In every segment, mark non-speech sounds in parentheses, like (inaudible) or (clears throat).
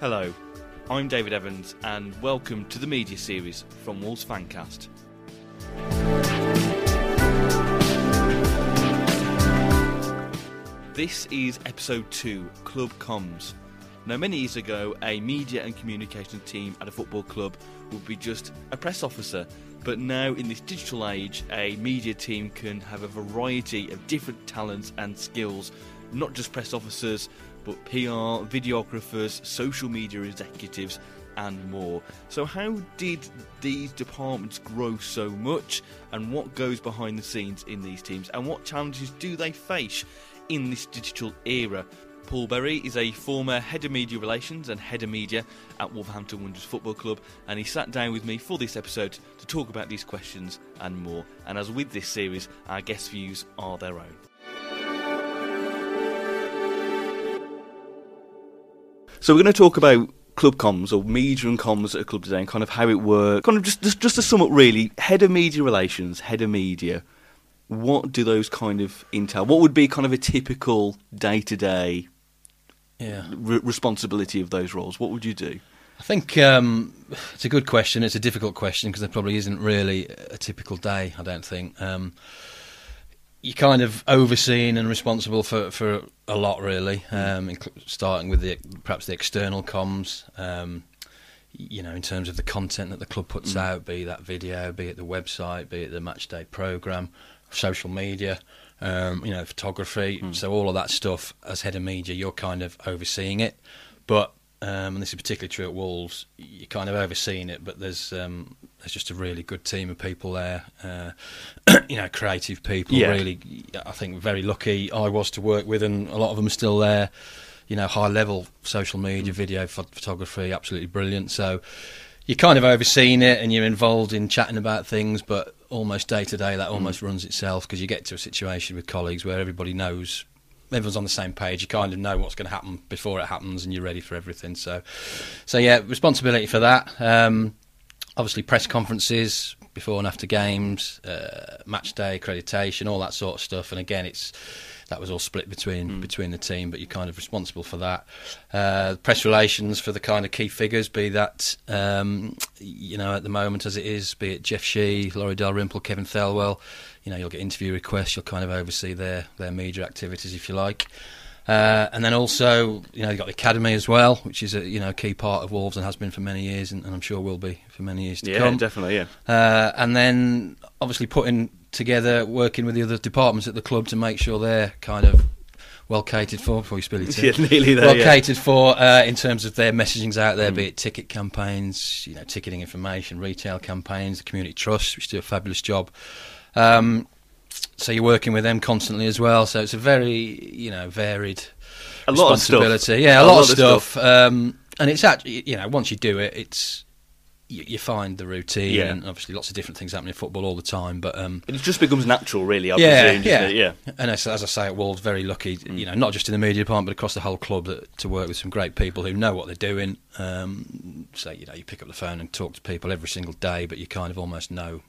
Hello, I'm David Evans, and welcome to the media series from Wolves Fancast. This is episode 2 Club Comms. Now, many years ago, a media and communication team at a football club would be just a press officer. But now, in this digital age, a media team can have a variety of different talents and skills, not just press officers, but PR, videographers, social media executives, and more. So, how did these departments grow so much, and what goes behind the scenes in these teams, and what challenges do they face in this digital era? Paul Berry is a former head of media relations and head of media at Wolverhampton Wanderers Football Club, and he sat down with me for this episode to talk about these questions and more. And as with this series, our guest views are their own. So we're going to talk about club comms or media and comms at a club today and kind of how it works. Kind of just, just, just to sum up really, head of media relations, head of media, what do those kind of entail? What would be kind of a typical day to day Yeah, responsibility of those roles? What would you do? I think um, it's a good question. It's a difficult question because there probably isn't really a typical day. I don't think um, you're kind of overseeing and responsible for, for a lot, really. Um, starting with the perhaps the external comms. Um, you know, in terms of the content that the club puts Mm. out, be that video, be it the website, be it the match day program, social media, um, you know, photography. Mm. So all of that stuff, as head of media, you're kind of overseeing it. But um, and this is particularly true at Wolves, you're kind of overseeing it, but there's um, there's just a really good team of people there. Uh, (clears throat) you know, creative people. Yeah. Really, I think very lucky I was to work with, and a lot of them are still there. You know, high level social media, video, pho- photography, absolutely brilliant. So you're kind of overseeing it, and you're involved in chatting about things, but almost day to day that almost runs itself because you get to a situation with colleagues where everybody knows everyone's on the same page. You kind of know what's going to happen before it happens, and you're ready for everything. So, so yeah, responsibility for that. Um, obviously, press conferences before and after games, uh, match day accreditation, all that sort of stuff. And again, it's that was all split between between the team, but you're kind of responsible for that. Uh, press relations for the kind of key figures, be that um, you know at the moment as it is, be it Jeff Shi, Laurie Dalrymple, Kevin Thelwell. You know, you'll get interview requests. You'll kind of oversee their their media activities if you like. Uh, and then also, you know, you've got the academy as well, which is a you know key part of Wolves and has been for many years, and, and I'm sure will be for many years to Yeah, come. Yeah, definitely. Yeah. Uh, and then obviously putting together, working with the other departments at the club to make sure they're kind of well catered for before you spill it. (laughs) Yeah, nearly there. well yeah. catered for uh, in terms of their messagings out there, Mm. be it ticket campaigns, you know, ticketing information, retail campaigns, the community trust, which do a fabulous job. Um, so you're working with them constantly as well. So it's a very, you know, varied A lot of stuff. responsibility. Yeah, a, A lot, lot of of stuff. Um, and it's actually, you know, once you do it, it's you, you find the routine Yeah. and obviously lots of different things happen in football all the time. But um, It just becomes natural, really. I yeah, presume, yeah, yeah. And as, as I say, at Wolves, very lucky, Mm. you know, not just in the media department, but across the whole club that, to work with some great people who know what they're doing. Um, so you know, you pick up the phone and talk to people every single day, but you kind of almost know,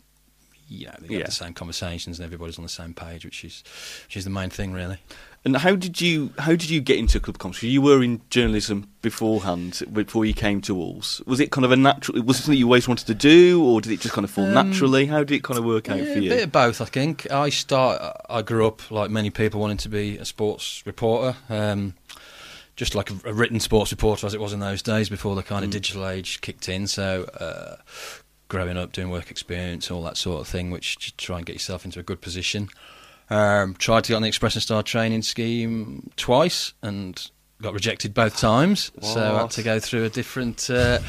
you know, you Yeah. the same conversations and everybody's on the same page, which is which is the main thing, really. And how did you how did you get into club comms? You were in journalism beforehand, before you came to Wolves. Was it kind of a natural? Was it something you always wanted to do, or did it just kind of fall naturally? How did it kind of work out Um, Yeah, for you? a bit of both, I think. I start. I grew up like many people wanting to be a sports reporter, um, just like a, a written sports reporter as it was in those days before the kind of digital age kicked in. So, uh, growing up, doing work experience, all that sort of thing, which to try and get yourself into a good position. Um, tried to get on the Express and Star training scheme twice and got rejected both times. So I had to go through a different, uh,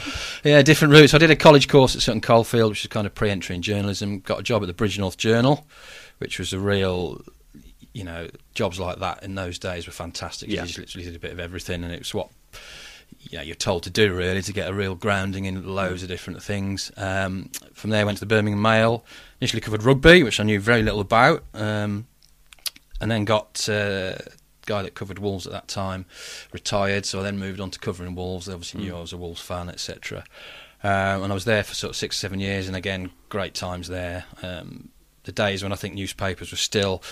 yeah, different route. So I did a college course at Sutton Coldfield, which is kind of pre-entry in journalism. Got a job at the Bridgnorth Journal, which was a real, you know, jobs like that in those days were fantastic. Yeah. You just literally did a bit of everything, and it was what you know, you're told to do really to get a real grounding in loads of different things. Um, from there, I went to the Birmingham Mail. Initially covered rugby, which I knew very little about, um, and then got uh, guy that covered Wolves at that time retired. So I then moved on to covering Wolves. They obviously knew I was a Wolves fan, etc. Um, and I was there for sort of six, seven years, and again, great times there. Um, the days when I think newspapers were still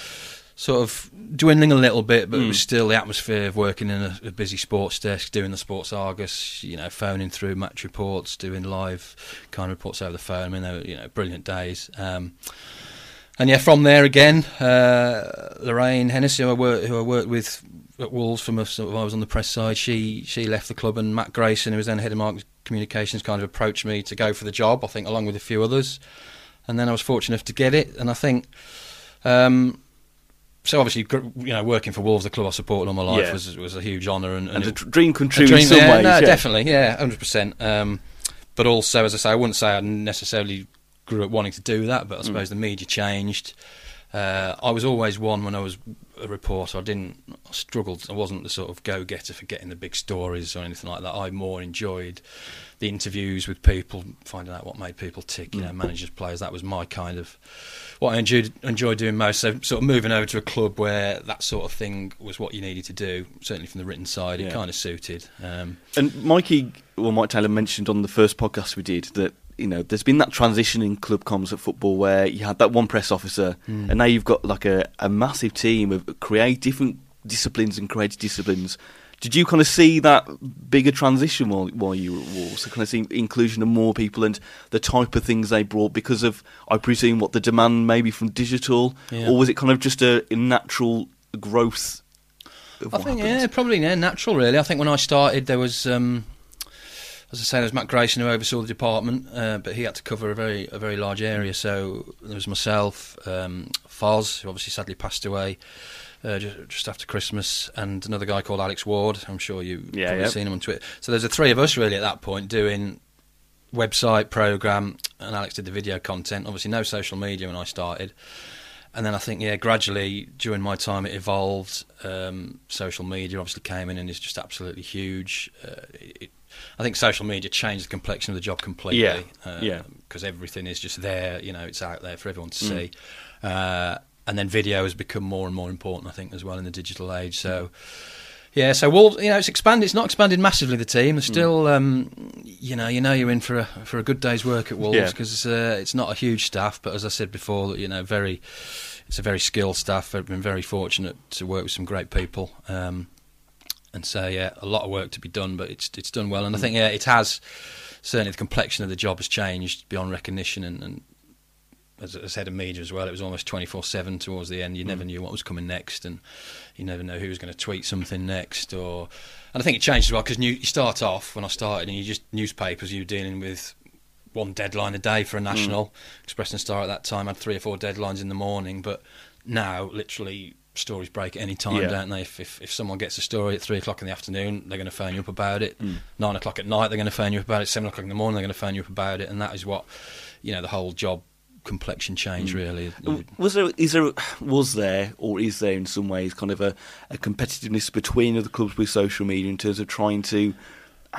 sort of dwindling a little bit, but it was still the atmosphere of working in a, a busy sports desk, doing the sports Argus, you know, phoning through match reports, doing live kind of reports over the phone. I mean, they were, you know, brilliant days. Um, and yeah, from there again, uh, Lorraine Hennessy, who I, work, who I worked with at Wolves from a, sort of, I was on the press side. She she left the club, and Matt Grayson, who was then head of market communications, kind of approached me to go for the job. I think along with a few others, and then I was fortunate enough to get it. And I think, um, so obviously, you know, working for Wolves, the club I supported all my life, Yeah. was was a huge honour and, and a it- dream come true dream, in some yeah, ways. no, yeah. definitely, yeah, hundred percent. Um, but also, as I say, I wouldn't say I necessarily grew up wanting to do that, Mm. but I suppose the media changed. Uh, I was always one when I was a reporter. I didn't I struggled. I wasn't the sort of go-getter for getting the big stories or anything like that. I more enjoyed the interviews with people, finding out what made people tick. You know, Mm. managers, players. That was my kind of what I enjoyed enjoyed doing most. So, sort of moving over to a club where that sort of thing was what you needed to do. Certainly from the written side, Yeah. it kind of suited. Um, And Mikey, well, Mike Taylor mentioned on the first podcast we did that you know there's been that transition in club comms at football where you had that one press officer, Hmm. and now you've got like a, a massive team of create different disciplines and creative disciplines. Did you kind of see that bigger transition while while you were at Wolves? The kind of see inclusion of more people and the type of things they brought because of, I presume, what the demand maybe from digital, Yeah. or was it kind of just a, a natural growth? I think happened? yeah, probably yeah, natural really. I think when I started, there was, um, as I say, there was Matt Grayson who oversaw the department, uh, but he had to cover a very a very large area. So there was myself, um, Foz, who obviously sadly passed away. Uh, just, just after Christmas, and another guy called Alex Ward. I'm sure you Yeah, probably yeah. seen him on Twitter. So there's the three of us really at that point doing website program, and Alex did the video content. Obviously, no social media when I started, and then I think yeah, gradually during my time it evolved. Um, social media obviously came in and is just absolutely huge. Uh, it, I think social media changed the complexion of the job completely. Yeah, yeah. Because everything is just there. You know, it's out there for everyone to see. Uh, and then video has become more and more important, I think, as well in the digital age. So. Yeah, so Wolves, you know, it's expanded. It's not expanded massively. The team, There's still, um, you know, you know, you're in for a for a good day's work at Wolves Yeah. because uh, it's not a huge staff, but as I said before, you know, very, it's a very skilled staff. I've been very fortunate to work with some great people, um, and so yeah, a lot of work to be done, but it's it's done well, and I think yeah, it has. Certainly, the complexion of the job has changed beyond recognition, and, and as I said, in media as well, it was almost 24 7 towards the end. You never mm. knew what was coming next, and you never know who was going to tweet something next. Or, And I think it changed as well because you start off when I started, and you just newspapers, you were dealing with one deadline a day for a mm. national. Express and Star at that time had three or four deadlines in the morning, but now literally stories break at any time, Yeah. don't they? If, if if someone gets a story at three o'clock in the afternoon, they're going to phone you up about it. Mm. Nine o'clock at night, they're going to phone you up about it. Seven o'clock in the morning, they're going to phone you up about it, and that is what you know the whole job complexion change mm. really. Was there, is there, was there, or is there in some ways kind of a, a competitiveness between other clubs with social media in terms of trying to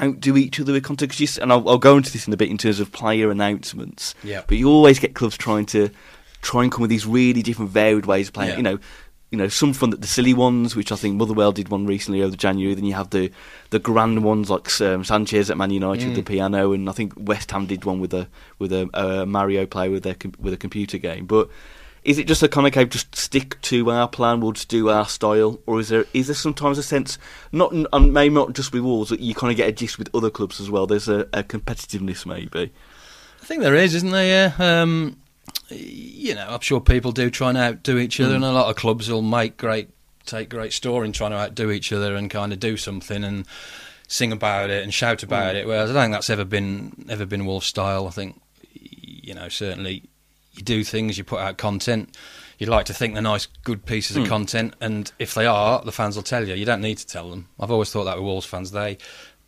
outdo each other with content? 'Cause you and I'll, I'll go into this in a bit in terms of player announcements. Yeah. But you always get clubs trying to try and come with these really different, varied ways of playing. Yeah. You know, you know, some fun that the silly ones, which I think Motherwell did one recently over January. Then you have the the grand ones like um, Sanchez at Man United with the piano, and I think West Ham did one with a with a, a Mario player with their com- with a computer game. But is it just a kind of case just stick to our plan, we'll just do our style, or is there is there sometimes a sense not and maybe not just with Wolves that you kind of get a gist with other clubs as well? There's a, a competitiveness maybe. I think there is, isn't there? Yeah. Um, you know, I'm sure people do try and outdo each other, hmm. and a lot of clubs will make great, take great store in trying to outdo each other and kind of do something and sing about it and shout about hmm. it. Whereas I don't think that's ever been ever been Wolf style. I think, you know, certainly you do things, you put out content. You'd like to think they're nice, good pieces of hmm. content, and if they are, the fans will tell you. You don't need to tell them. I've always thought that with Wolves fans, they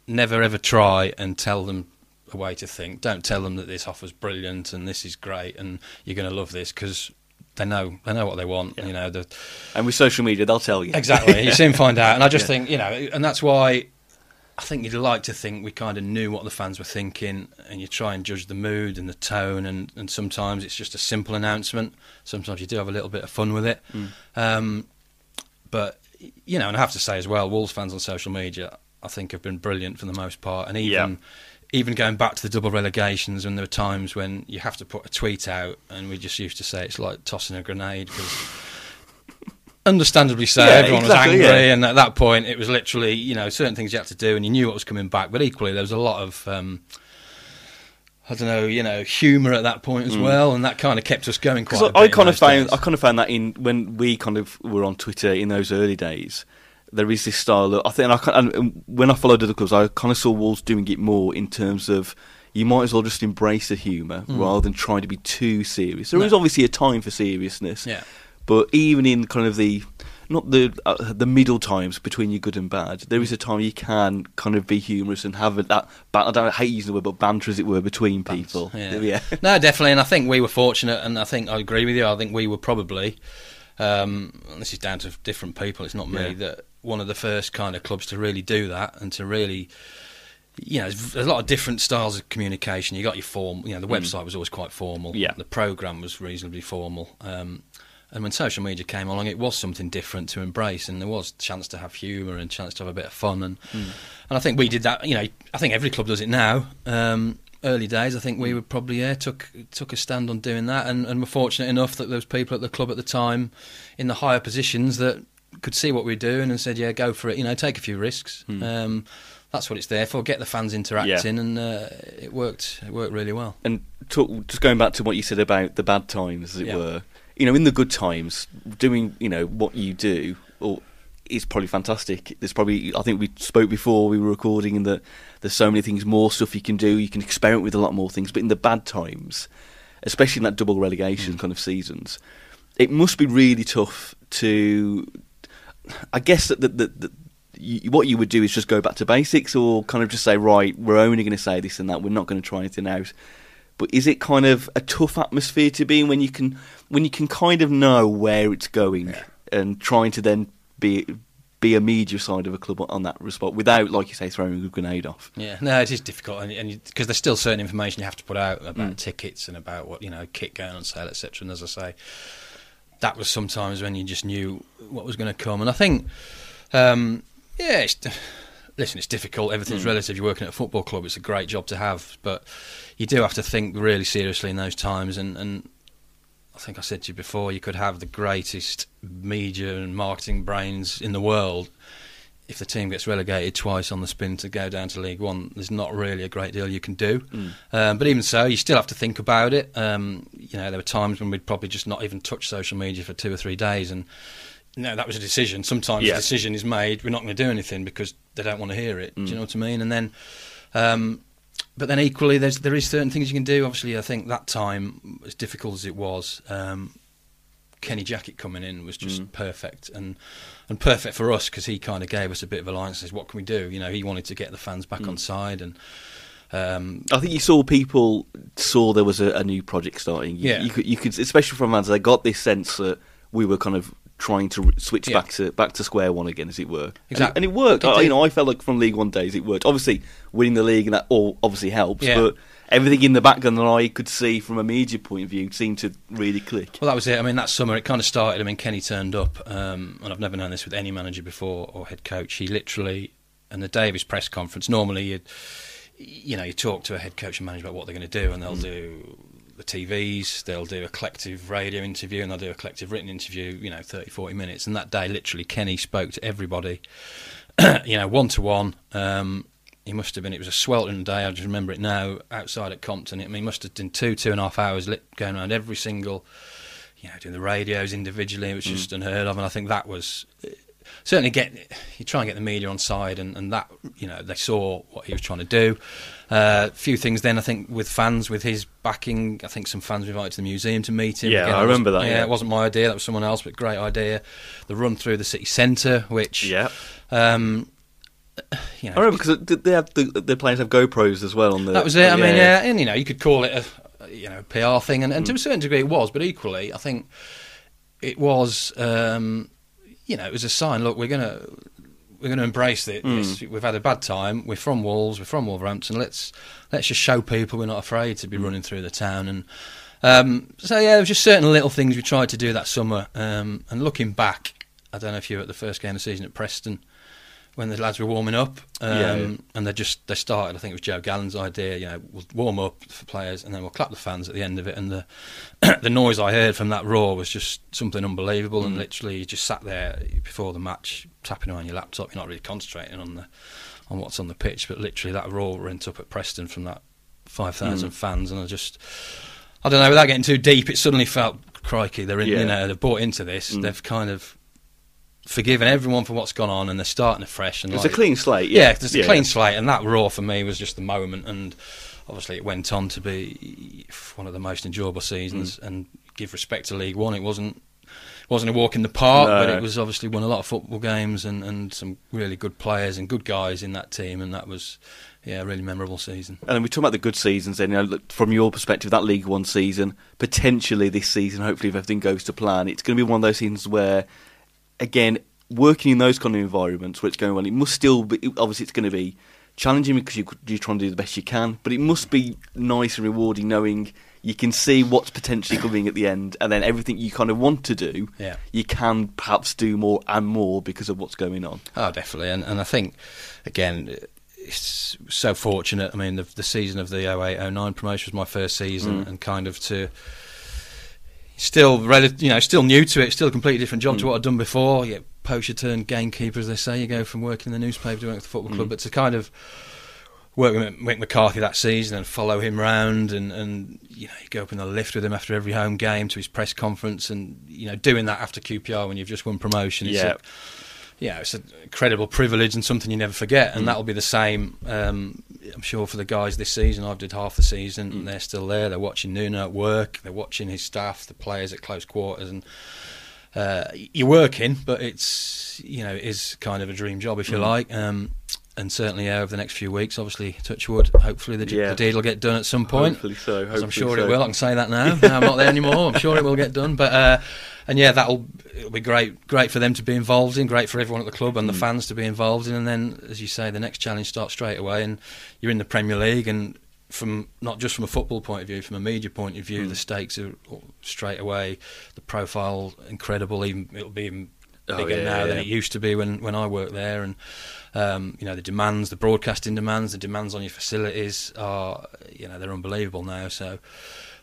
never ever try and tell them a way to think. Don't tell them that this offer's brilliant and this is great and you're going to love this because they know they know what they want. You know, the, And with social media, they'll tell you exactly. you soon find out, and I just (laughs) think you know, and that's why I think you'd like to think we kind of knew what the fans were thinking, and you try and judge the mood and the tone, and, and sometimes it's just a simple announcement. Sometimes you do have a little bit of fun with it, um, but you know, and I have to say as well, Wolves fans on social media, I think have been brilliant for the most part, and even. Yeah. Even going back to the double relegations, when there were times when you have to put a tweet out, and we just used to say it's like tossing a grenade because understandably so. Yeah, Everyone exactly, was angry, yeah. and at that point, it was literally you know certain things you had to do, and you knew what was coming back. But equally, there was a lot of um, I don't know, you know, humour at that point as well, and that kind of kept us going quite. A bit I kind of found days. I kind of found that in when we kind of were on Twitter in those early days. There is this style. Of, I think, and I, and when I followed other clubs, I kind of saw Wolves doing it more in terms of you might as well just embrace the humour rather than trying to be too serious. There is. No. obviously a time for seriousness, Yeah. but even in kind of the not the uh, the middle times between your good and bad, there is a time you can kind of be humorous and have a, that. I don't hate using the word, but banter, as it were, between people. (laughs) Yeah. no, definitely, and I think we were fortunate, and I think I agree with you. I think we were probably, um, this is down to different people. It's not me Yeah. that one of the first kind of clubs to really do that and to really. You know, there's a lot of different styles of communication. You got your form. You know, the website was always quite formal. Mm. Yeah. The program was reasonably formal. Um, and when social media came along, it was something different to embrace, and there was chance to have humour and chance to have a bit of fun. And Mm. and I think we did that. You know, I think every club does it now. Um, early days, I think Mm. we were probably yeah took took a stand on doing that, and, and were fortunate enough that there was people at the club at the time in the higher positions that could see what we were doing and said, yeah, go for it. You know, take a few risks. Hmm. Um, that's what it's there for. Get the fans interacting, and uh, it worked. It worked really well. and talk, just going back to what you said about the bad times, as it Yeah. were. You know, in the good times, doing you know what you do, or is probably fantastic. There's probably I think we spoke before we were recording, and that there's so many things, more stuff you can do. You can experiment with a lot more things. But in the bad times, especially in that double relegation kind of seasons, it must be really tough to. I guess that that you, what you would do is just go back to basics, or kind of just say, right, we're only going to say this and that. We're not going to try anything out. But is it kind of a tough atmosphere to be in when you can when you can kind of know where it's going and trying to then be be a media side of a club on that respect without, like you say, throwing a grenade off? Yeah, no, it is difficult, and, and because there's still certain information you have to put out about Mm. tickets and about what you know kit going on sale, etc. And as I say, that was sometimes when you just knew what was going to come. And I think, um, yeah, it's, listen, it's difficult. Everything's relative. You're working at a football club; it's a great job to have, but you do have to think really seriously in those times. And, and I think I said to you before, you could have the greatest media and marketing brains in the world. If the team gets relegated twice on the spin to go down to League One, there's not really a great deal you can do. Um, but even so, you still have to think about it. Um, you know, there were times when we'd probably just not even touch social media for two or three days, and no, that was a decision. Sometimes Yeah. the decision is made, we're not going to do anything because they don't want to hear it. Do you know what I mean? And then, um, but then equally, there's there is certain things you can do. Obviously, I think that time, as difficult as it was, um, Kenny Jackett coming in was just perfect and and perfect for us because he kind of gave us a bit of alliance. Says, what can we do? You know, he wanted to get the fans back on side and. Um, I think you saw people saw there was a, a new project starting. You, Yeah. you could, you could, especially from fans, they got this sense that we were kind of trying to switch Yeah. back to back to square one again, as it were. And it- Exactly. and it, worked. It I, you know, I felt like from League One days it worked. Obviously, winning the league and that all obviously helps, Yeah. but everything in the background that I could see from a media point of view seemed to really click. Well, that was it. I mean, that summer it kind of started. I mean, Kenny turned up, um, and I've never known this with any manager before or head coach. He literally, and the day of his press conference, normally you, you know, you talk to a head coach and manager about what they're going to do, and they'll do the TVs, they'll do a collective radio interview, and they'll do a collective written interview. You know, 30, 40 minutes. And that day, literally, Kenny spoke to everybody. (clears throat) you know, one to one. Um, he must have been. It was a sweltering day. I just remember it now. Outside at Compton, I mean, he must have done two, two and a half hours lit, going around every single, you know, doing the radios individually. It was just unheard of, and I think that was certainly get you try and get the media on side, and, and that you know they saw what he was trying to do. A few things then I think with fans, with his backing, I think some fans were invited to the museum to meet him. Yeah, Again, I remember that, Yeah, yeah. it wasn't my idea. That was someone else, but great idea. The run through the city centre, which Yeah. um, you know, I remember because they have the, the players have GoPros as well on the. that was it. I mean, yeah, and you know, you could call it a, a, you know PR thing, and, and Mm. to a certain degree it was, but equally, I think it was, um, you know, it was a sign. Look, we're gonna we're gonna embrace it. Mm. This. We've had a bad time. We're from Wolves. We're from Wolverhampton. Let's let's just show people we're not afraid to be Mm. running through the town. And um, so yeah, there was just certain little things we tried to do that summer. Um, and looking back, I don't know if you were at the first game of the season at Preston when the lads were warming up, um, Yeah, yeah. and they just they started. I think it was Joe Gallen's idea. You know, we'll warm up for players, and then we'll clap the fans at the end of it. And the (clears throat) the noise I heard from that roar was just something unbelievable. Mm. And literally, you just sat there before the match, tapping on your laptop. You're not really concentrating on the on what's on the pitch, but literally that roar went up at Preston from that five thousand Mm. fans, and I just I don't know. Without getting too deep, it suddenly felt crikey. They're in, Yeah. you know they've bought into this. Mm. They've kind of forgiven everyone for what's gone on, and they're starting afresh. And It's like, a clean slate. yeah, Yeah, there's a clean slate, and that raw for me was just the moment, and obviously it went on to be one of the most enjoyable seasons. Mm. And give respect to League One, it wasn't wasn't a walk in the park, No. but it was obviously won a lot of football games and, and some really good players and good guys in that team, and that was yeah a really memorable season. And then we talk about the good seasons. Then, you know, from your perspective, that League One season, potentially this season, hopefully, if everything goes to plan, it's going to be one of those seasons where, again, working in those kind of environments where it's going well, it must still be. Obviously, it's going to be challenging because you, you're trying to do the best you can, but it must be nice and rewarding knowing you can see what's potentially coming at the end, and then everything you kind of want to do, Yeah. you can perhaps do more and more because of what's going on. Oh, definitely, and and I think again. It's so fortunate. I mean, the, the season of the 08-09 promotion was my first season, Mm. and kind of to still, rel- you know, still new to it, still a completely different job to Mm. what I'd done before. You Yeah, poacher turned gamekeeper, as they say. You go from working in the newspaper to working at the football club, Mm. but to kind of work with Mick McCarthy that season and follow him round, and and you know, you go up in the lift with him after every home game to his press conference, and you know, doing that after QPR when you've just won promotion. It's Yeah. a, yeah, it's an incredible privilege and something you never forget. And Mm. that'll be the same, um, I'm sure, for the guys this season. I've did half the season, Mm. and they're still there. They're watching Nuno at work. They're watching his staff, the players at close quarters, and uh, you're working, but it's you know it is kind of a dream job if you Mm. like. Um, and certainly over the next few weeks, obviously, touch wood. Hopefully the, Yeah. the deal will get done at some point. Hopefully so. Hopefully I'm sure so. it will. I can say that now. I'm not there anymore. I'm sure it will get done. But uh, and yeah, that'll it'll be great. Great for them to be involved in. Great for everyone at the club and the Mm. fans to be involved in. And then, as you say, the next challenge starts straight away, and you're in the Premier League. And from not just from a football point of view, from a media point of view, Mm. the stakes are straight away. The profile incredible. Even it'll be even Oh, bigger yeah, now than it used to be when when I worked there. And um, you know the demands, the broadcasting demands, the demands on your facilities are you know they're unbelievable now. So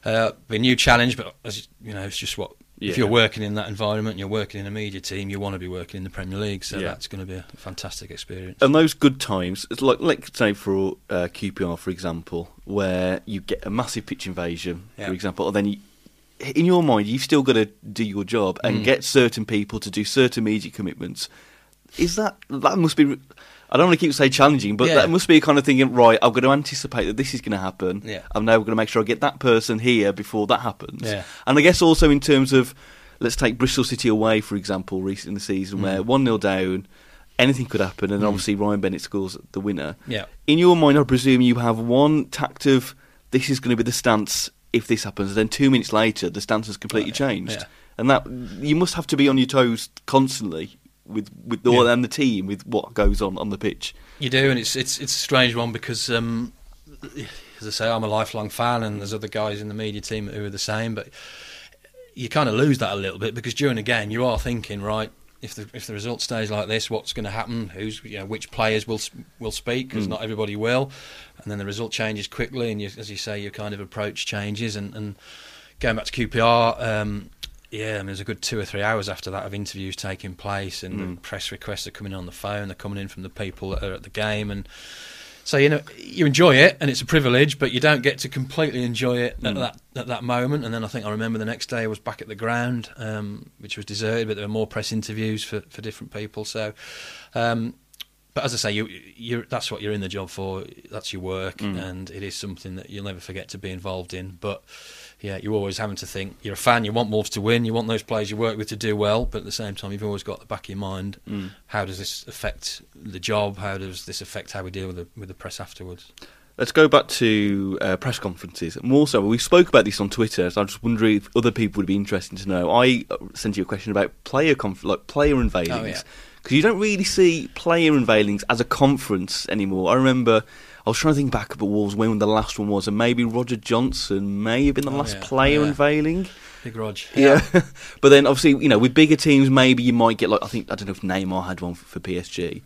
uh, be a new challenge, but as you know, it's just what Yeah. if you're working in that environment, you're working in a media team, you want to be working in the Premier League. So Yeah. that's going to be a fantastic experience. And those good times, it's like like say for uh, QPR for example, where you get a massive pitch invasion, Yeah. for example, and then you, in your mind you've still got to do your job and Mm. get certain people to do certain media commitments. Is that that must be? I don't want to keep saying challenging, but Yeah. that must be kind of thinking. Right, I'm going to anticipate that this is going to happen. Yeah. I'm now going to make sure I get that person here before that happens. Yeah. And I guess also in terms of, let's take Bristol City away, for example, recent in the season, Mm. where 1 0 down, anything could happen, and Mm. obviously Ryan Bennett scores the winner. Yeah. In your mind, I presume you have one tact of this is going to be the stance if this happens, then two minutes later, the stance has completely Right, changed. yeah. and that you must have to be on your toes constantly with with the, Yeah. and the team with what goes on on the pitch. You do, and it's it's it's a strange one because, um, as I say, I'm a lifelong fan, and there's other guys in the media team who are the same. But you kind of lose that a little bit because during a game you are thinking, right, if the if the result stays like this, what's going to happen? Who's you know which players will will speak because not everybody will, and then the result changes quickly, and you, as you say, your kind of approach changes. And, and going back to QPR. Um, yeah, I mean, there's a good two or three hours after that of interviews taking place, and the press requests are coming on the phone. They're coming in from the people that are at the game, and so you know you enjoy it, and it's a privilege, but you don't get to completely enjoy it at that at that moment. And then I think I remember the next day I was back at the ground, um, which was deserted, but there were more press interviews for, for different people. So, um, but as I say, you you that's what you're in the job for. That's your work, and it is something that you'll never forget to be involved in. But yeah, you're always having to think. You're a fan. You want Wolves to win. You want those players you work with to do well. But at the same time, you've always got the back of your mind: how does this affect the job? How does this affect how we deal with the with the press afterwards? Let's go back to uh, press conferences. More so, we spoke about this on Twitter, so I'm just wondering if other people would be interested to know. I uh, sent you a question about player conf- like player unveilings. Oh, yeah. Because you don't really see player unveilings as a conference anymore. I remember I was trying to think back about Wolves when the last one was, and maybe Roger Johnson may have been the Oh, last yeah, player yeah. unveiling. Big Rog. Yeah, (laughs) but then obviously you know with bigger teams maybe you might get like I think I don't know if Neymar had one for, for PSG,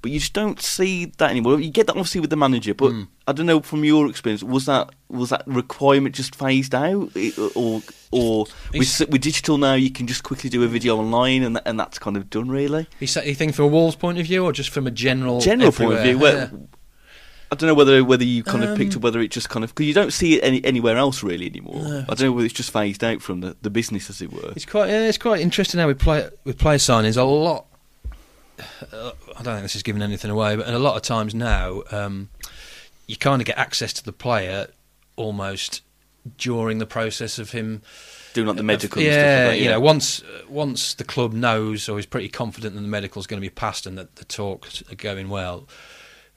but you just don't see that anymore. You get that obviously with the manager, but Hmm. I don't know from your experience was that was that requirement just phased out or or He's- with, with digital now you can just quickly do a video online and and that's kind of done really. You, say, you think from a Wolves point of view, or just from a general General point of view, where, Yeah. I don't know whether whether you kind of picked Um, up whether it just kind of because you don't see it any, anywhere else really anymore. No, I don't know whether it's just phased out from the, the business as it were. It's quite yeah, it's quite interesting how we play with player signings. A lot. Uh, I don't think this is giving anything away, but a lot of times now, um, you kind of get access to the player almost during the process of him. Doing like the medical, yeah, and stuff like that, you know, once uh, once the club knows or is pretty confident that the medical is going to be passed and that the talks are going well,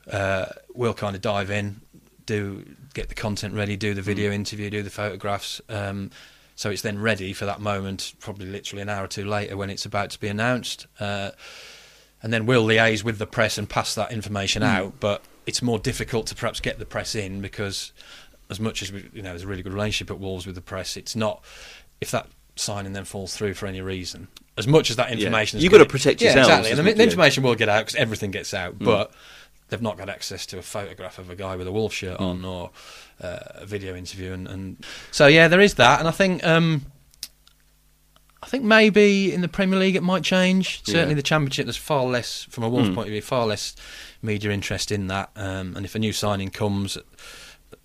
uh, we'll kind of dive in, do get the content ready, do the video interview, do the photographs. Um, so it's then ready for that moment, probably literally an hour or two later when it's about to be announced. Uh, and then we'll liaise with the press and pass that information out. But it's more difficult to perhaps get the press in because, as much as we, you know, there's a really good relationship at Wolves with the press, it's not if that signing then falls through for any reason. As much as that information, is You've gotta gonna- protect yeah, exactly. And the, the information will get out because everything gets out, but they've not got access to a photograph of a guy with a wolf shirt on or uh, a video interview, and, and so yeah, there is that, and I think. Um, I think maybe in the Premier League it might change. Certainly, Yeah. the Championship, there's far less, from a Wolves Mm. point of view, far less media interest in that. Um, and if a new signing comes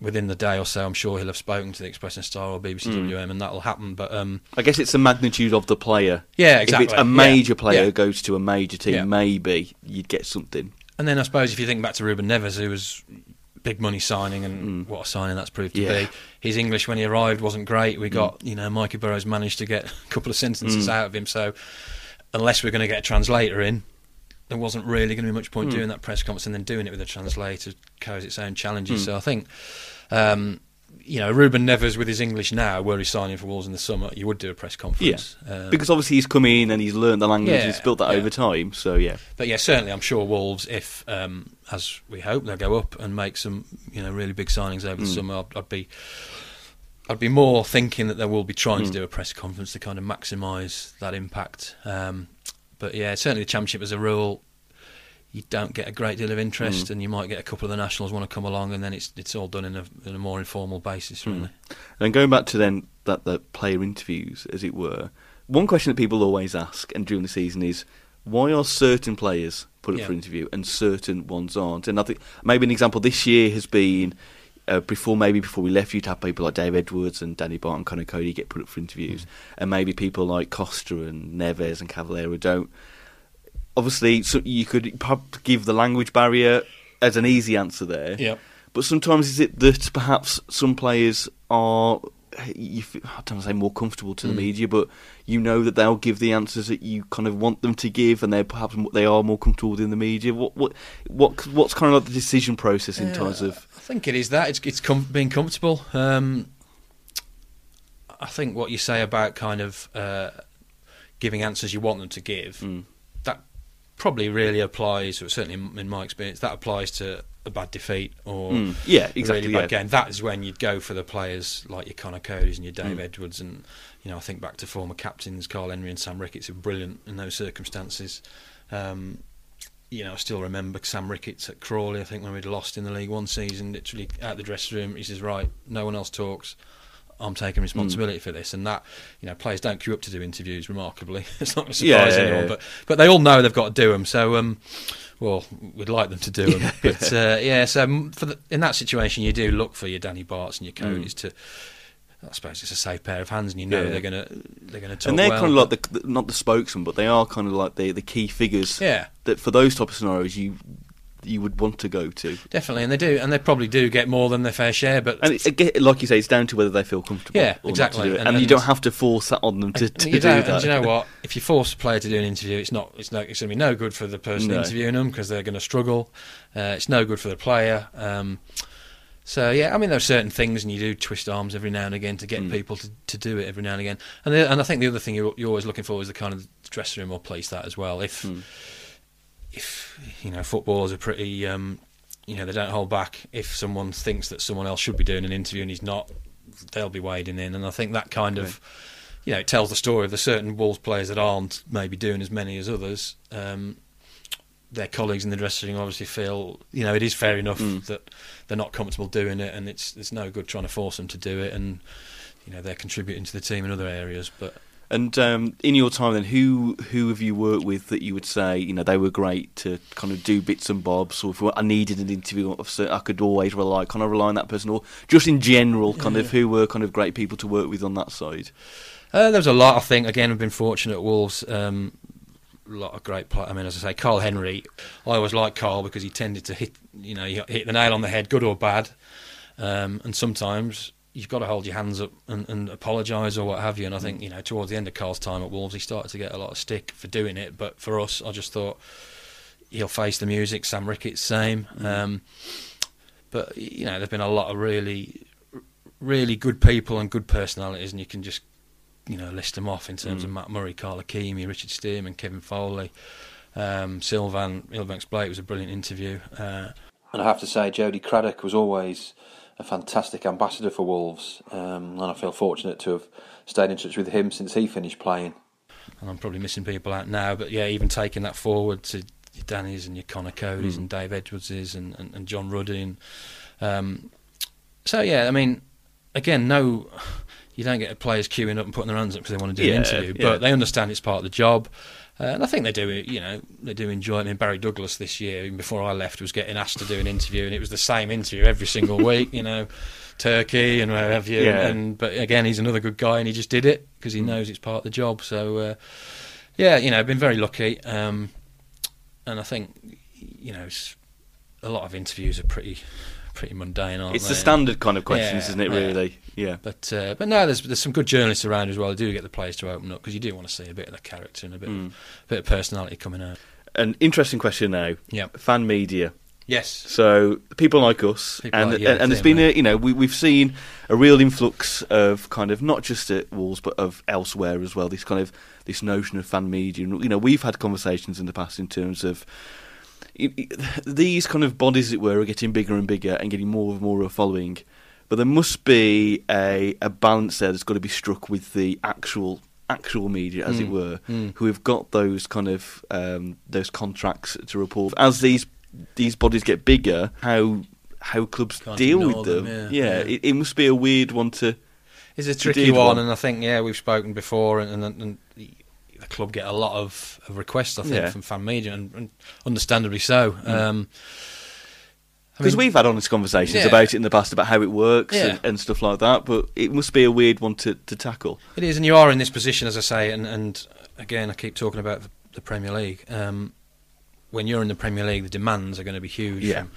within the day or so, I'm sure he'll have spoken to the Express and Star or BBC Mm. WM, and that'll happen. But um, I guess it's the magnitude of the player. yeah, exactly. If it's a Yeah. major player Yeah. goes to a major team, Yeah. maybe you'd get something. And then I suppose if you think back to Ruben Neves, who was big money signing, and Mm. what a signing that's proved to Yeah. be. His English when he arrived wasn't great. We got, you know, Mikey Burrows managed to get (laughs) a couple of sentences Mm. out of him. So unless we're going to get a translator in, there wasn't really going to be much point Mm. doing that press conference and then doing it with a translator carries its own challenges. Mm. So I think. Um, you know, Ruben Neves with his English now, were he signing for Wolves in the summer, you would do a press conference. Um, Because obviously he's come in and he's learned the language Yeah, and he's built that yeah. over time. So yeah, But yeah, certainly, I'm sure Wolves, if um, as we hope they'll go up and make some, you know, really big signings over the Mm. summer, I'd, I'd be, I'd be more thinking that they will be trying to Mm. do a press conference to kind of maximise that impact. Um, but yeah, certainly the championship as a rule, you don't get a great deal of interest, Mm. and you might get a couple of the nationals want to come along, and then it's it's all done in a, in a more informal basis, Mm. really. and going back to then that the player interviews, as it were. One question that people always ask, and during the season, is why are certain players put up Yeah. for interview and certain ones aren't? And I think maybe an example this year has been uh, before maybe before we left, you'd have people like Dave Edwards and Danny Batth, Conor Coady get put up for interviews, and maybe people like Costa and Neves and Cavaleiro don't. Obviously, so you could give the language barrier as an easy answer there. Yep. But sometimes is it that perhaps some players are, you, I don't want to say more comfortable to the Mm. media, but you know that they'll give the answers that you kind of want them to give, and they're perhaps they are more comfortable within the media. What what what what's kind of like the decision process in Yeah, terms of I think it is that it's it's com- being comfortable. Um, I think what you say about kind of uh, giving answers you want them to give. That probably really applies, or certainly in, my experience, that applies to a bad defeat or Mm. Yeah, a exactly, really bad yeah. game. That is when you'd go for the players like your Conor Coadys and your Dave Mm. Edwards, and you know I think back to former captains Karl Henry and Sam Ricketts, who were brilliant in those circumstances. Um, you know, I still remember Sam Ricketts at Crawley. I think when we'd lost in the League One season, literally out the dressing room, he says, "Right, no one else talks. I'm taking responsibility for this." And that, you know, players don't queue up to do interviews. Remarkably, (laughs) it's not going to Yeah, surprise yeah, anyone, yeah. but but they all know they've got to do them. So, um, well, we'd like them to do them, (laughs) but uh, yeah. So for the, in that situation, you do look for your Danny Batths and your Coadys to. I suppose it's a safe pair of hands, and you know Mm. Yeah. they're gonna they're gonna talk and they're well, kind of like the not the spokesman, but they are kind of like the the key figures. Yeah. That for those type of scenarios, you you would want to go to. definitely, and they do, and they probably do get more than their fair share. But And it, like you say, it's down to whether they feel comfortable. Yeah, exactly. Not to do it. And- And, you don't have to force that on them to, to you do that. and do you know what? (laughs) If you force a player to do an interview, it's not. It's no. It's going to be no good for the person No. interviewing them because they're going to struggle. Uh, it's no good for the player. Um, so yeah, I mean there are certain things, and you do twist arms every now and again to get Mm. people to, to do it every now and again. And the, and I think the other thing you're, you're always looking for is the kind of dressing room or place that as well. If Mm. If you know footballers are pretty, um, you know, they don't hold back. If someone thinks that someone else should be doing an interview and he's not, they'll be wading in. And I think that kind of, you know, it tells the story of the certain Wolves players that aren't maybe doing as many as others. Um, their colleagues in the dressing room obviously feel, you know, it is fair enough Mm. that they're not comfortable doing it, and it's it's no good trying to force them to do it. And you know, they're contributing to the team in other areas, but. And um, in your time, then, who who have you worked with that you would say you know they were great to kind of do bits and bobs, or if I needed an interview, I could always rely kind of rely on that person, or just in general, kind of who were kind of great people to work with on that side. Uh, there was a lot, I think. Again, I've been fortunate at Wolves. Um, a lot of great players. I mean, as I say, Karl Henry. I always liked Karl because he tended to hit, you know, hit the nail on the head, good or bad. Um, and sometimes you've got to hold your hands up and, and apologise or what have you. And I think, you know, towards the end of Karl's time at Wolves, he started to get a lot of stick for doing it. But for us, I just thought he'll face the music. Sam Ricketts, same. Um, but you know, there've been a lot of really, really good people and good personalities, and you can just you know list them off in terms of Matt Murray, Carl Ikeme, Richard Stearman, Kevin Foley, um, Sylvan Ebanks Blake was a brilliant interview. Uh, and I have to say, Jody Craddock was always a fantastic ambassador for Wolves, um, and I feel fortunate to have stayed in touch with him since he finished playing. And I'm probably missing people out now, but yeah, even taking that forward to your Danny's and your Conor Coady's and Dave Edwards's and, and, and John Ruddy and um, so yeah, I mean, again, no, you don't get players queuing up and putting their hands up because they want to do Yeah, an interview, yeah. but they understand it's part of the job. Uh, and I think they do, you know, they do enjoy it. I mean, Barry Douglas this year, even before I left, was getting asked to do an interview, and it was the same interview every single week, you know, Turkey and where have you. Yeah. And but again, he's another good guy, and he just did it because he knows it's part of the job. So, uh, yeah, you know, been very lucky, um, and I think, you know, a lot of interviews are pretty, pretty mundane, aren't It's they? the standard kind of questions, Yeah, isn't it? yeah. Really, yeah. But uh, but no, there's there's some good journalists around as well. They do get the players to open up because you do want to see a bit of the character and a bit Mm. of, bit of personality coming out. An interesting question now. Yeah. Fan media. Yes. So people like us, People and like you, and, and there's been a you know we we've seen a real influx of kind of not just at Wolves but of elsewhere as well. This kind of this notion of fan media, and you know we've had conversations in the past in terms of these kind of bodies, as it were, are getting bigger and bigger and getting more and more of a following. But there must be a a balance there that's got to be struck with the actual actual media, as it Mm, were, mm. who have got those kind of um, those contracts to report. As these these bodies get bigger, how how clubs Can't deal with them? them, yeah, yeah. It, it must be a weird one to. It's a to tricky one, one. and I think yeah, we've spoken before, and, and, and the club get a lot of, of requests. I think Yeah. from fan media, and, and understandably so. Um, I Because mean, we've had honest conversations Yeah. about it in the past about how it works Yeah. and, and stuff like that, but it must be a weird one to, to tackle. It is, and you are in this position, as I say, and, and again, I keep talking about the, the Premier League. Um, when you're in the Premier League, the demands are going to be huge Yeah. from,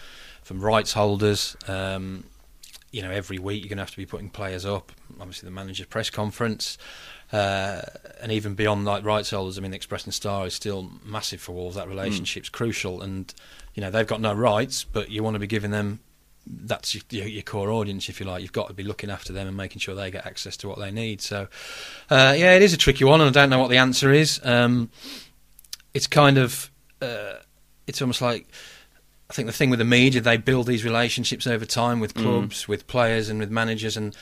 from rights holders. Um, you know, every week you're going to have to be putting players up. Obviously, the manager's press conference, uh, and even beyond like rights holders. I mean, the Express and Star is still massive for Wolves. That relationship's crucial, and you know they've got no rights, but you want to be giving them that's your, your, core audience, if you like. You've got to be looking after them and making sure they get access to what they need. So, uh, yeah, it is a tricky one, and I don't know what the answer is. Um, it's kind of, uh, it's almost like. I think the thing with the media, they build these relationships over time with mm. clubs, mm. with players, and with managers, and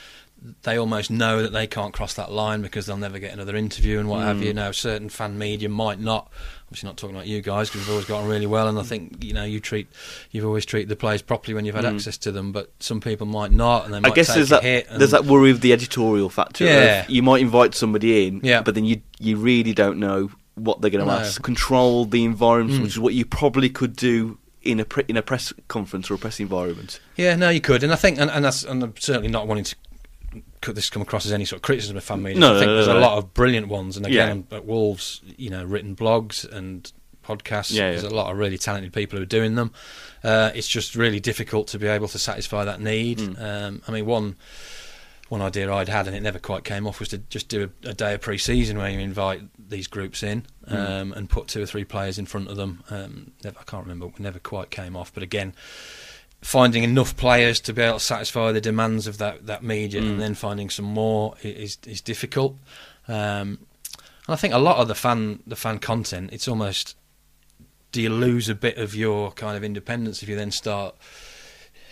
they almost know that they can't cross that line because they'll never get another interview and what mm. have you. Now, certain fan media might not. Obviously, not talking about you guys because we've always gotten really well, and I think you know you treat you've always treated the players properly when you've had mm. access to them. But some people might not, and they might I guess there's that there's that worry of the editorial factor. Yeah, you might invite somebody in, yeah. but then you you really don't know what they're going to no. ask. Control the environment, mm. which is what you probably could do in a pre- in a press conference or a press environment. Yeah, no, you could, and I think, and, and that's, and I'm certainly not wanting to could this come across as any sort of criticism of fan media? No, I think no, no, there's a lot of brilliant ones, and again yeah. at Wolves, you know, written blogs and podcasts. Yeah, there's a lot of really talented people who are doing them. Uh, it's just really difficult to be able to satisfy that need. Mm. Um, I mean, one one idea I'd had, and it never quite came off, was to just do a, a day of pre-season where you invite these groups in mm. um, and put two or three players in front of them. Um, never, I can't remember, It never quite came off, but again finding enough players to be able to satisfy the demands of that, that media mm. and then finding some more is is difficult. Um, and I think a lot of the fan the fan content it's almost do you lose a bit of your kind of independence if you then start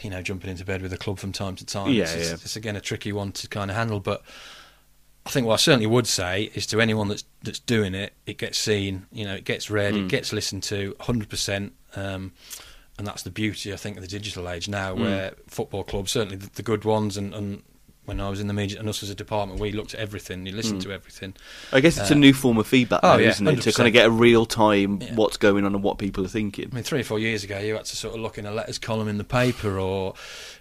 you know jumping into bed with a club from time to time. Yeah, it's, yeah. it's, it's again a tricky one to kind of handle, but. I think what I certainly would say is to anyone that's that's doing it, it gets seen, you know, it gets read, mm. it gets listened to, hundred percent. Um, and that's the beauty, I think, of the digital age now, mm. where football clubs, certainly the, the good ones, and, and, when I was in the media and us as a department, we looked at everything, you listened mm. to everything. I guess it's uh, a new form of feedback, oh, yeah, isn't it? 100%. To kind of get a real time yeah. what's going on and what people are thinking. I mean, three or four years ago, you had to sort of look in a letters column in the paper, or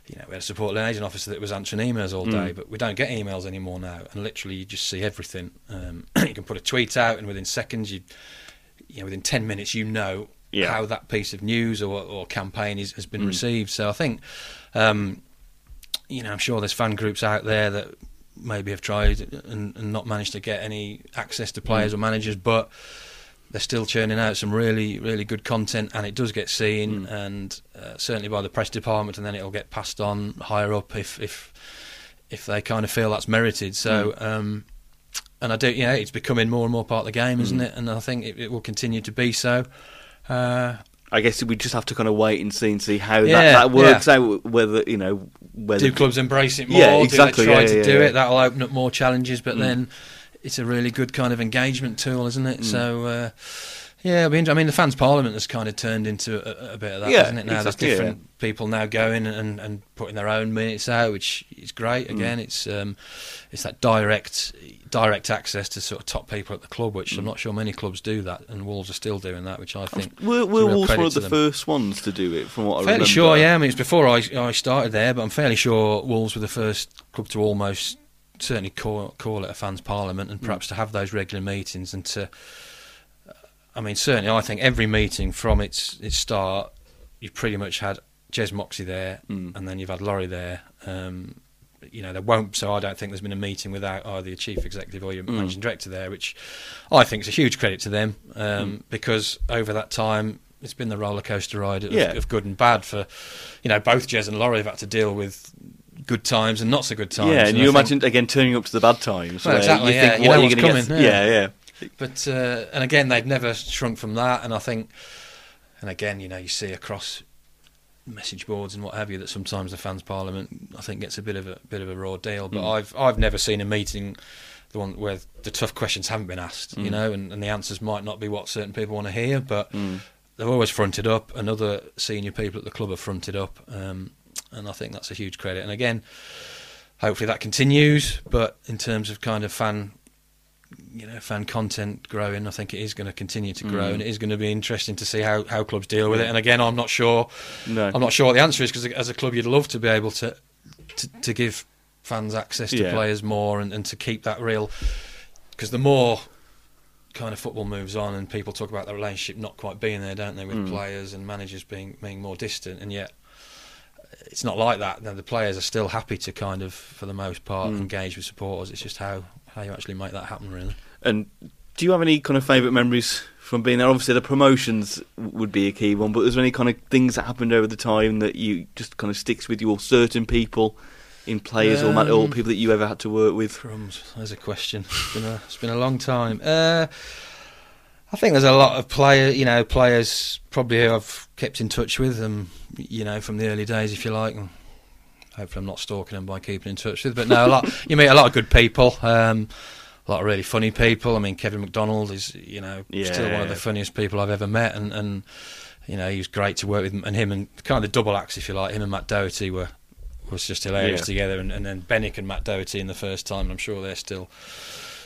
you know, we had a support liaison officer that was answering emails all day, mm. but we don't get emails anymore now, and literally you just see everything. Um, (clears throat) you can put a tweet out, and within seconds, you, you know, within ten minutes, you know yeah. how that piece of news or, or campaign is, has been mm. received. So I think, um, you know, I'm sure there's fan groups out there that maybe have tried and, and not managed to get any access to players mm. or managers, but they're still churning out some really, really good content, and it does get seen, mm. and uh, certainly by the press department, and then it'll get passed on higher up if if if they kind of feel that's merited. So. Mm. Um, and I do, yeah, it's becoming more and more part of the game, isn't mm. it? And I think it, it will continue to be so. Uh, I guess we just have to kind of wait and see and see how yeah, that, that works yeah. out. Whether you know, whether do clubs embrace it more? Yeah, exactly. Do they try yeah, to do it? That'll open up more challenges, but mm. then it's a really good kind of engagement tool, isn't it? Mm. So. Uh, yeah, I mean, the fans' parliament has kind of turned into a, a bit of that, yeah, hasn't it? Now exactly, there's different yeah. people now going and, and putting their own minutes out, which is great. Mm. Again, mm. it's um, it's that direct direct access to sort of top people at the club, which mm. I'm not sure many clubs do that, and Wolves are still doing that, which I think. Were, were Wolves one of the them. first ones to do it, from what fairly I remember? Fairly sure, yeah. I mean, it's before I I started there, but I'm fairly sure Wolves were the first club to almost certainly call call it a fans' parliament, and mm. perhaps mm. to have those regular meetings and to I mean, certainly, I think every meeting from its its start, you've pretty much had Jez Moxey there, mm. and then you've had Laurie there. Um, you know, there won't. So I don't think there's been a meeting without either your chief executive or your mm. managing director there, which I think is a huge credit to them um, mm. because over that time. It's been the roller coaster ride of, yeah. of, good and bad for, you know, both Jez and Laurie have had to deal with good times and not so good times. Yeah, and, and you I imagine again turning up to the bad times. Well, exactly. You yeah, think, you know what's coming. Get, yeah, yeah. yeah. But uh, and again, they've never shrunk from that. And I think, and again, you know, you see across message boards and what have you that sometimes the fans' parliament I think gets a bit of a bit of a raw deal. But mm. I've I've never seen a meeting. The one where the tough questions haven't been asked, mm. you know, and, and, the answers might not be what certain people want to hear, but mm. they've always fronted up, and other senior people at the club have fronted up, um, and I think that's a huge credit. And again, hopefully that continues. But in terms of kind of fan you know fan content growing. I think it is going to continue to grow, mm. and it is going to be interesting to see how, how clubs deal with it. And again, I'm not sure. No. I'm not sure what the answer is because as a club, you'd love to be able to to, to give fans access to yeah. players more and, and to keep that real. Because the more kind of football moves on and people talk about the relationship not quite being there, don't they, with mm. players and managers being being more distant, and yet it's not like that. the players are still happy to kind of, for the most part, mm. engage with supporters. It's just how how you actually make that happen, really. And do you have any kind of favourite memories from being there? Obviously, the promotions would be a key one, but is there any kind of things that happened over the time that you just kind of sticks with you, or certain people in players or, man- or Um, people that you ever had to work with? Crumbs. There's a question. It's been a, it's been a long time. Uh, I think there's a lot of player, you know, players probably who I've kept in touch with, um, you know, from the early days, if you like. Hopefully, I'm not stalking them by keeping in touch with. But no, a lot. (laughs) you meet a lot of good people. Um, a lot of really funny people. I mean, Kevin McDonald is, you know, still one of the funniest people I've ever met, and, and you know, he was great to work with. And him and kind of the double acts, if you like, him and Matt Doherty were was just hilarious Yeah. together. And, and then Benik and Matt Doherty in the first time. and I'm sure they're still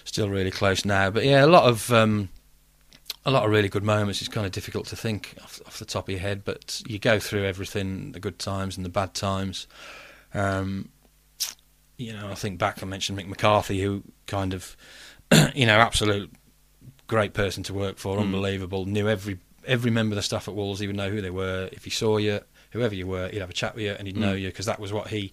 still really close now. But yeah, a lot of um, a lot of really good moments. It's kind of difficult to think off, off the top of your head, but you go through everything, the good times and the bad times. Um, you know, I think back. I mentioned Mick McCarthy, who kind of, (clears throat) you know, absolute great person to work for, Mm. unbelievable. Knew every every member of the staff at Wolves. He would know who they were. If he saw you, whoever you were, he'd have a chat with you and he'd know Mm. you because that was what he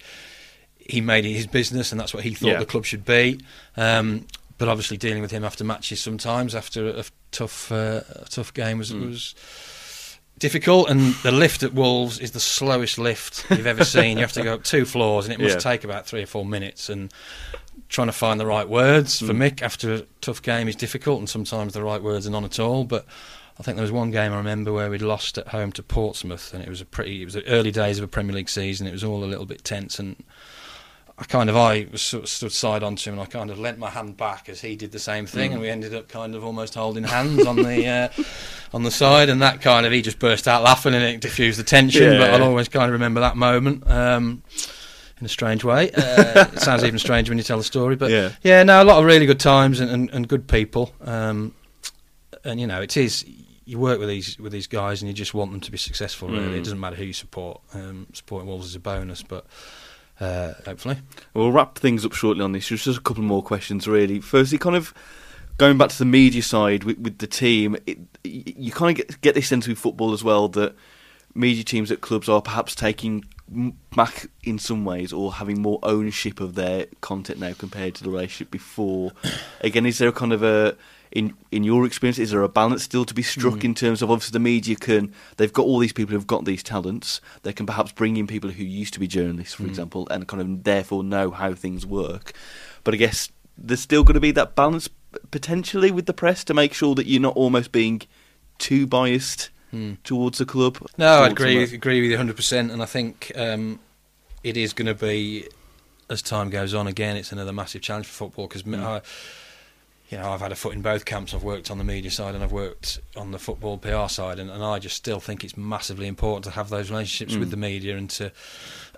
he made it his business and that's what he thought Yeah. the club should be. Um, but obviously, dealing with him after matches sometimes after a tough uh, a tough game was Mm. was difficult. And the lift at Wolves is the slowest lift you've ever seen. You have to go up two floors, and it must Yeah. take about three or four minutes. And trying to find the right words for Mm. Mick after a tough game is difficult, and sometimes the right words are none at all. But I think there was one game I remember where we'd lost at home to Portsmouth, and it was a pretty. It was the early days of a Premier League season. It was all a little bit tense, and I kind of I was sort of stood side on to him, and I kind of leant my hand back as he did the same thing, Mm. and we ended up kind of almost holding hands on the (laughs) uh, on the side, and that kind of he just burst out laughing, and it diffused the tension. Yeah. But I'll always kind of remember that moment. Um, in a strange way, uh, (laughs) it sounds even stranger when you tell the story. But Yeah. yeah, no, a lot of really good times and, and, and good people. Um, and you know, it is you work with these with these guys, and you just want them to be successful. Really, Mm. it doesn't matter who you support. Um, supporting Wolves is a bonus, but uh, hopefully, We'll wrap things up shortly on this. Just a couple more questions, really. Firstly, kind of going back to the media side with, with the team, it, you kind of get, get this sense with football as well that media teams at clubs are perhaps taking back in some ways or having more ownership of their content now compared to the relationship before. Again, is there a kind of a in in your experience, is there a balance still to be struck Mm. in terms of obviously the media can they've got all these people who've got these talents, they can perhaps bring in people who used to be journalists, for Mm. example, and kind of therefore know how things work. But I guess there's still going to be that balance potentially with the press to make sure that you're not almost being too biased Mm. towards the club. No, I agree with, agree with you 100%. And I think um, it is going to be, as time goes on, again, it's another massive challenge for football because. I you know, I've had a foot in both camps. I've worked on the media side and I've worked on the football PR side. And, and I just still think it's massively important to have those relationships Mm. with the media and to,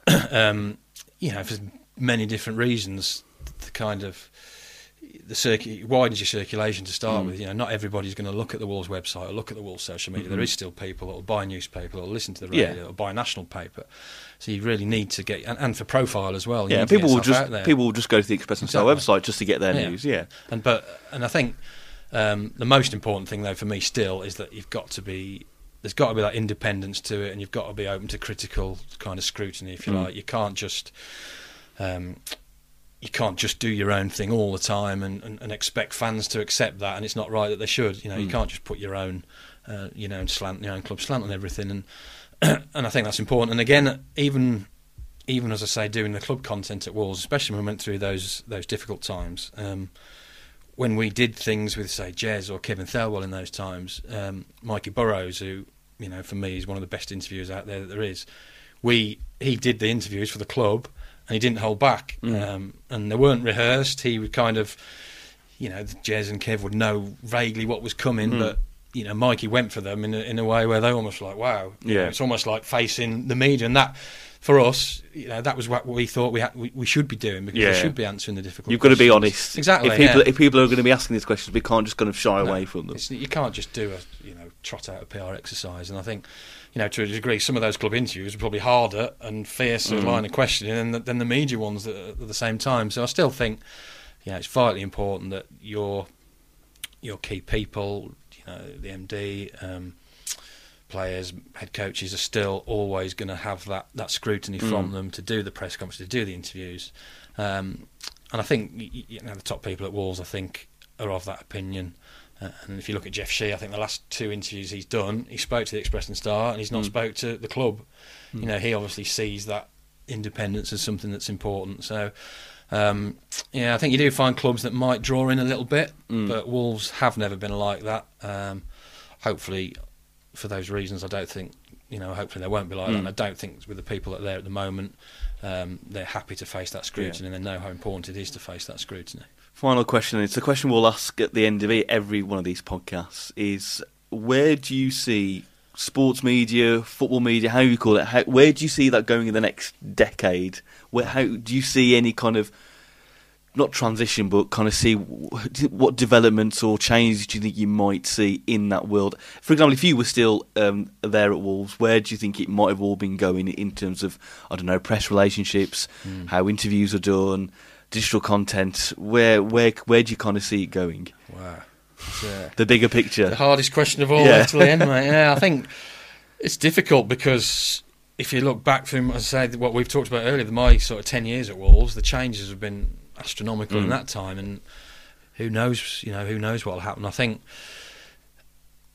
(clears throat) um, you know, for many different reasons, the kind of the circuit widens your circulation to start Mm. with. You know, not everybody's going to look at the Wolves website or look at the Wolves social media. Mhm. There is still people that will buy a newspaper or listen to the Yeah. radio or buy a national paper. So you really need to get and, and for profile as well. Yeah, people will just people will just go to the Express and Star website just to get their Yeah. news. Yeah, And but and I think um, the most important thing though for me still is that you've got to be there's got to be that independence to it, and you've got to be open to critical kind of scrutiny, if you Mm. like. You can't just um, you can't just do your own thing all the time and, and, and expect fans to accept that, and it's not right that they should. You know, you Mm. can't just put your own uh, your own slant, your own club slant on everything, and (clears throat) and I think that's important. And again, even even as I say, doing the club content at Wolves, especially when we went through those those difficult times. Um, when we did things with, say, Jez or Kevin Thelwell in those times, um, Mikey Burrows, who you know for me is one of the best interviewers out there that there is, we he did the interviews for the club and he didn't hold back, Mm. um, and they weren't rehearsed. He would kind of, you know, Jez and Kev would know vaguely what was coming, Mm. but you know, Mikey went for them in a, in a way where they almost like, wow, you know, Yeah. it's almost like facing the media, and that for us, you know, that was what we thought we had, we, we should be doing because Yeah. we should be answering the difficult. you've got to be honest. Exactly. If people yeah. if people are going to be asking these questions, we can't just kind of shy No, away from them. you can't just do a you know trot out a PR exercise, and I think you know to a degree some of those club interviews are probably harder and fiercer Mm. line of questioning than the, than the media ones at, at the same time. So I still think you know it's vitally important that your your key people, you know, the MD. Um, Players, head coaches are still always going to have that, that scrutiny from Mm. them to do the press conference, to do the interviews, um, and I think you know the top people at Wolves, I think, are of that opinion. Uh, and if you look at Jeff Shi, I think the last two interviews he's done, he spoke to the Express and Star, and he's not mm. spoke to the club. Mm. You know, he obviously sees that independence as something that's important. So, um, yeah, I think you do find clubs that might draw in a little bit, mm. but Wolves have never been like that. Um, hopefully, for those reasons, I don't think you know. Hopefully, they won't be like that. And I don't think with the people that are there at the moment, um, they're happy to face that scrutiny yeah. and they know how important it is to face that scrutiny. Final question. It's a question we'll ask at the end of every one of these podcasts. Is where do you see sports media, football media, how you call it? How, where do you see that going in the next decade? Where how do you see any kind of not transition, but kind of see what developments or changes do you think you might see in that world? For example, if you were still um, there at Wolves, where do you think it might have all been going in terms of I don't know press relationships, mm. how interviews are done? digital content, where where where do you kind of see it going? Wow, uh, the bigger picture. The hardest question of all, yeah. actually. (laughs) Anyway, yeah, I think it's difficult because if you look back from, as I say, what we've talked about earlier, my sort of ten years at Wolves, the changes have been astronomical mm. in that time, and who knows, you know, who knows what will happen. I think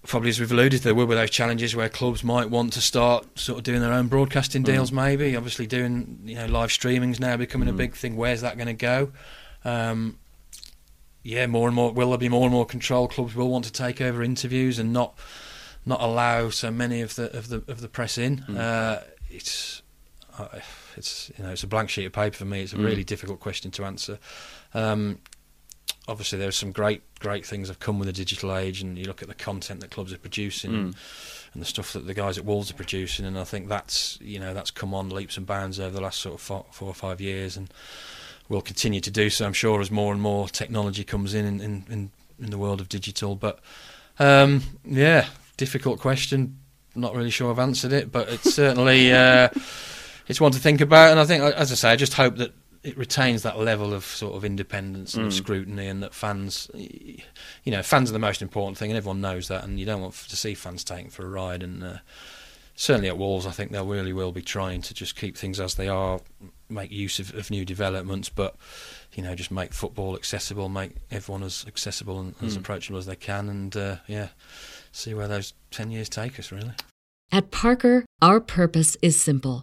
probably as we've alluded there will be those challenges where clubs might want to start sort of doing their own broadcasting mm. deals. Mm. Maybe, obviously, doing you know live streamings now becoming mm. a big thing. Where's that going to go? Um, yeah, more and more. Will there be more and more control? Clubs will want to take over interviews and not not allow so many of the of the of the press in. Mm. Uh, it's it's you know it's a blank sheet of paper for me. It's a mm. really difficult question to answer. Um, obviously there's some great great things have come with the digital age, and you look at the content that clubs are producing. Mm. And, and the stuff that the guys at Wolves are producing, and I think that's you know that's come on leaps and bounds over the last sort of four, four or five years, and will continue to do so. I'm sure as more and more technology comes in in, in, in the world of digital. But um, yeah, difficult question. Not really sure I've answered it, but it's certainly uh, (laughs) it's one to think about. And I think, as I say, I just hope that it retains that level of sort of independence and mm. scrutiny, and that fans, you know, fans are the most important thing, and everyone knows that, and you don't want to see fans taken for a ride. And uh, certainly at Wolves, I think they really will be trying to just keep things as they are, make use of, of new developments, but you know, just make football accessible, make everyone as accessible and mm. as approachable as they can, and uh, yeah, see where those ten years take us. Really. At Parker, our purpose is simple.